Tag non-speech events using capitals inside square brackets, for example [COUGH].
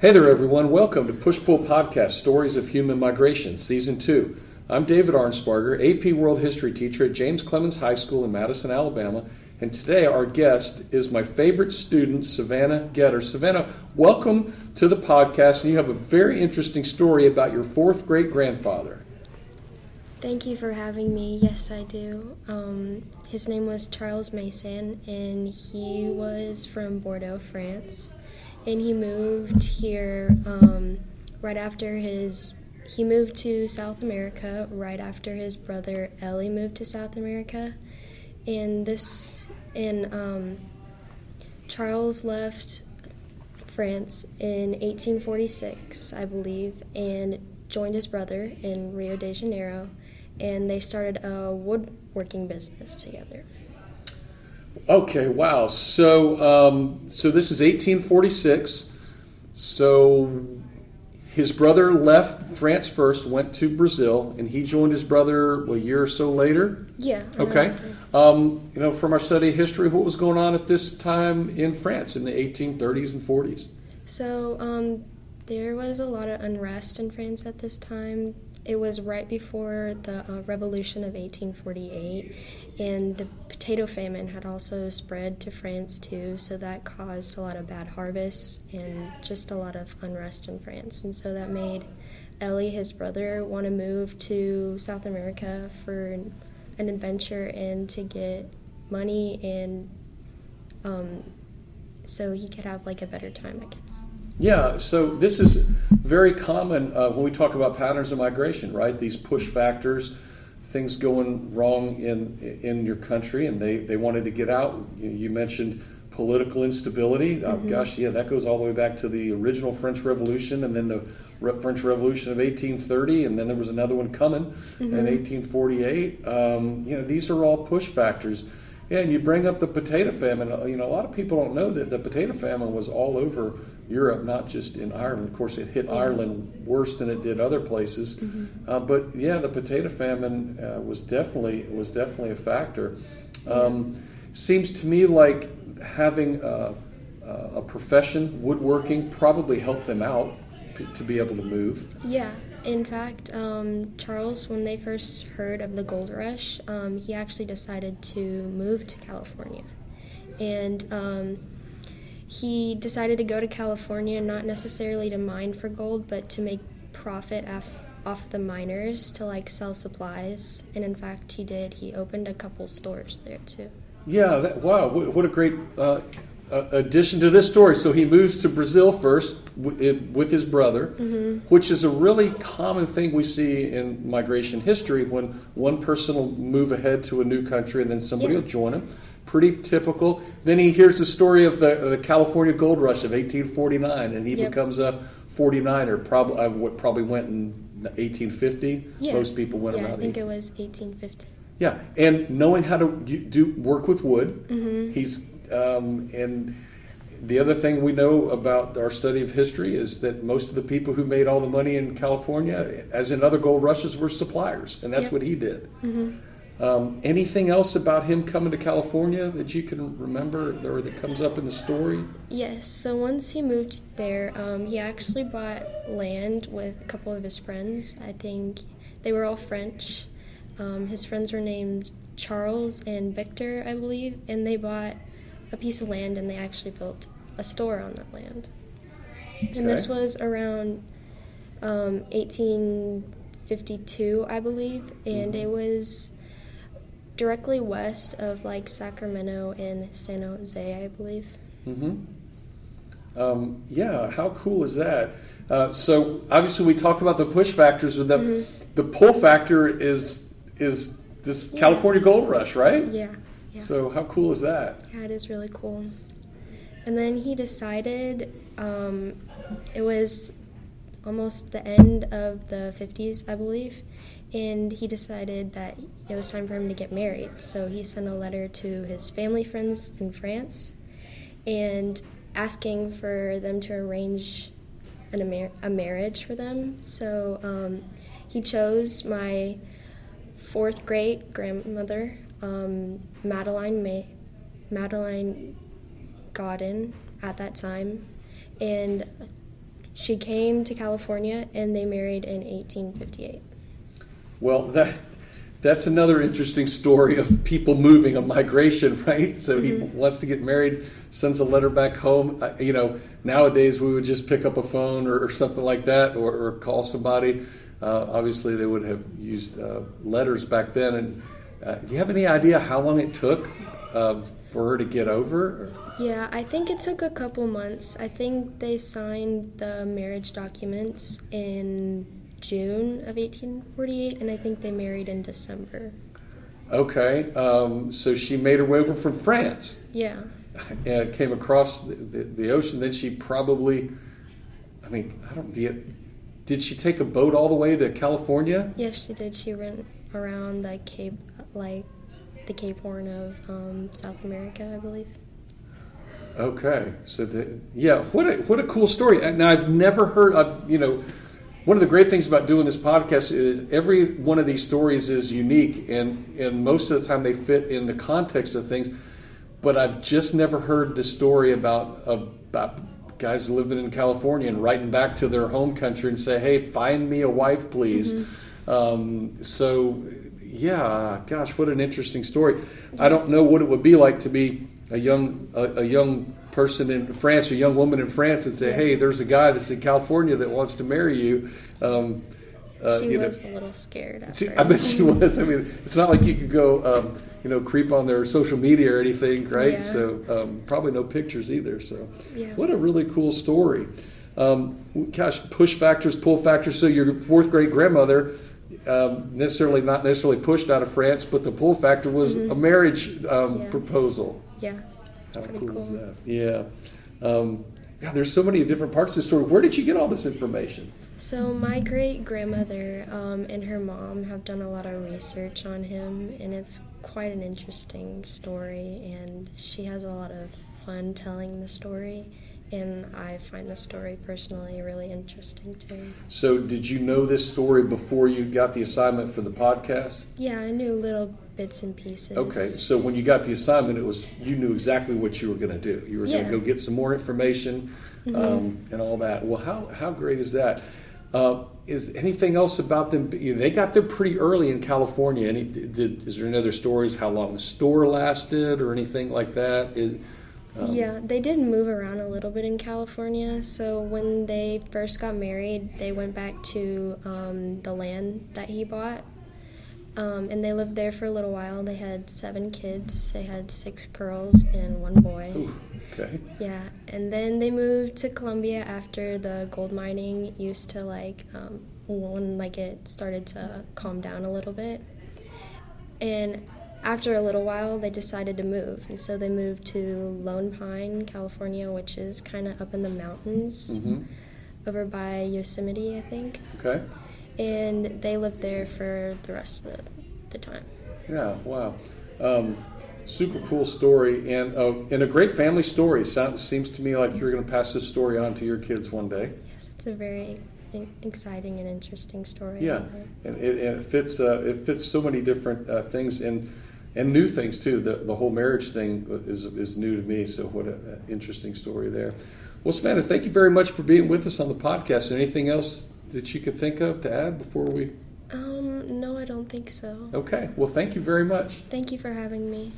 Hey there, everyone. Welcome to Push Pull Podcast Stories of Human Migration, Season 2. I'm David Arnsparger, AP World History teacher at James Clemens High School in Madison, Alabama. And today, our guest is my favorite student, Savannah Getter. Savannah, welcome to the podcast. And you have a very interesting story about your fourth great grandfather. Thank you for having me. Yes, I do. Um, his name was Charles Mason, and he was from Bordeaux, France and he moved here um, right after his he moved to South America right after his brother Ellie moved to South America, and this and um, Charles left France in 1846, I believe, and joined his brother in Rio de Janeiro, and they started a woodworking business together. Okay, wow. So, um, so this is 1846. So, his brother left France first, went to Brazil, and he joined his brother a year or so later. Yeah. Okay. Um, you know, from our study of history, what was going on at this time in France in the 1830s and 40s? So, um, there was a lot of unrest in France at this time. It was right before the uh, Revolution of 1848, and the potato famine had also spread to France too, so that caused a lot of bad harvests and just a lot of unrest in France. And so that made Ellie, his brother, want to move to South America for an, adventure and to get money and um, so he could have like a better time, I guess. Yeah, so this is very common uh, when we talk about patterns of migration, right? These push factors things going wrong in in your country, and they they wanted to get out. You, mentioned political instability. Oh, mm-hmm. gosh, yeah, that goes all the way back to the original French Revolution, and then the French Revolution of 1830, and then there was another one coming mm-hmm. in 1848. Um, you know, these are all push factors. Yeah, and you bring up the potato famine. You know, a lot of people don't know that the potato famine was all over Europe, not just in Ireland. Of course, it hit. Ireland worse than it did other places. Mm-hmm. Uh, but yeah, the potato famine uh, was definitely was definitely a factor. Um, seems to me like having a, a profession, woodworking, probably helped them out to be able to move. Yeah. In fact, um, Charles, when they first heard of the gold rush, um, he actually decided to move to California. And um, he decided to go to California not necessarily to mine for gold, but to make profit off, off the miners to like sell supplies. And in fact, he did. He opened a couple stores there too. Yeah, that, wow, what a great uh, addition to this story. So he moves to Brazil first with his brother, mm-hmm. which is a really common thing we see in migration history when one person will move ahead to a new country and then somebody yeah. will join them pretty typical. Then he hears the story of the, the California gold rush of 1849, and he yep. becomes a 49er. Probably uh, what probably went in 1850. Yeah. Most people went yeah, around. I think 18. it was 1850. Yeah, and knowing how to do work with wood, mm-hmm. he's um, and. The other thing we know about our study of history is that most of the people who made all the money in California, as in other gold rushes, were suppliers, and that's yep. what he did. Mm-hmm. Um, anything else about him coming to California that you can remember or that comes up in the story? Yes. So once he moved there, um, he actually bought land with a couple of his friends. I think they were all French. Um, his friends were named Charles and Victor, I believe, and they bought a piece of land and they actually built a store on that land. Okay. And this was around 1852, um, I believe, and mm-hmm. it was directly west of like Sacramento and San Jose, I believe. Mm-hmm. Um, yeah, how cool is that? Uh, so obviously we talked about the push factors, but the mm-hmm. the pull factor is is this yeah. California gold rush, right? Yeah. Yeah. So how cool is that? Yeah, it is really cool. And then he decided um, it was almost the end of the 50s, I believe, and he decided that it was time for him to get married. So he sent a letter to his family friends in France and asking for them to arrange an, a, a marriage for them. So um, he chose my fourth great grandmother, um, Madeline May, Madeline Godin, at that time, and she came to California and they married in 1858. Well, that that's another interesting story of people moving, a migration, [LAUGHS] right? So he Mm-hmm. wants to get married, sends a letter back home. Uh, You know, nowadays we would just pick up a phone or, or something like that, or, or call somebody. Uh, obviously, they would have used uh, letters back then. And uh, do you have any idea how long it took uh, for her to get over? Yeah, I think it took a couple months. I think they signed the marriage documents in June of 1848, and I think they married in December. Okay, um, so she made her way over from France. Yeah. [LAUGHS] and came across the, the, the ocean, then she probably, I mean, I don't, did, did she take a boat all the way to California? Yes, she did. She went around the Cape, like the Cape Horn of um, South America, I believe. Okay, so the, yeah, what a, what a cool story. And Now, I've never heard of, you know, one of the great things about doing this podcast is every one of these stories is unique, and, and most of the time they fit in the context of things. But I've just never heard the story about about guys living in California and writing back to their home country and say, "Hey, find me a wife, please." Um, so, yeah, gosh, what an interesting story. I don't know what it would be like to be a young a, a young person in France, a young woman in France, and say, "Hey, there's a guy that's in California that wants to marry you." Um, uh, she you know, was a little scared she- I bet she was. I mean, it's not like you could go, um, you know, creep on their social media or anything, right? Yeah. So um, probably no pictures either. So, Yeah. what a really cool story. Um, gosh, push factors, pull factors. So your fourth great grandmother. Um, necessarily not necessarily pushed out of France, but the pull factor was a marriage um, Mm-hmm. Yeah. proposal. Yeah. How Pretty cool, is cool. that? Yeah. Um, yeah, there's so many different parts of the story. Where did you get all this information? So my great grandmother um, and her mom have done a lot of research on him, and it's quite an interesting story. And she has a lot of fun telling the story, and I find the story personally really interesting too. So, did you know this story before you got the assignment for the podcast? Yeah, I knew little bits and pieces. Okay, so when you got the assignment, it was you knew exactly what you were going to do. You were going Yeah. Mm-hmm. to go get some more information um, and all that. Well, how how great is that? Uh, is anything else about them? They got there pretty early in California. Any did, is there any other stories? How long the store lasted, or anything like that? Is- um, yeah, they did move around a little bit in California. So when they first got married, they went back to um, the land that he bought. Um, and they lived there for a little while. They had seven kids. They had six girls and one boy. ooh, okay. Yeah, and then they moved to Columbia after the gold mining used to like um, when like it started to calm down a little bit. And after a little while, they decided to move, and so they moved to Lone Pine, California, which is kind of up in the mountains hmm over by Yosemite, I think. Okay. And they lived there for the rest of the, the time. Yeah, wow. Um, super cool story and uh, and a great family story. Sounds, seems to me like you're going to pass this story on to your kids one day. Yes, it's a very exciting and interesting story. Yeah, and it, and it fits uh, it fits so many different uh, things and and new things too. The the whole marriage thing is is new to me. So what an interesting story there. Well, Samantha, thank you very much for being with us on the podcast. Anything else that you could think of to add before we? Um, no, I don't think so. Okay. Well, thank you very much. Thank you for having me.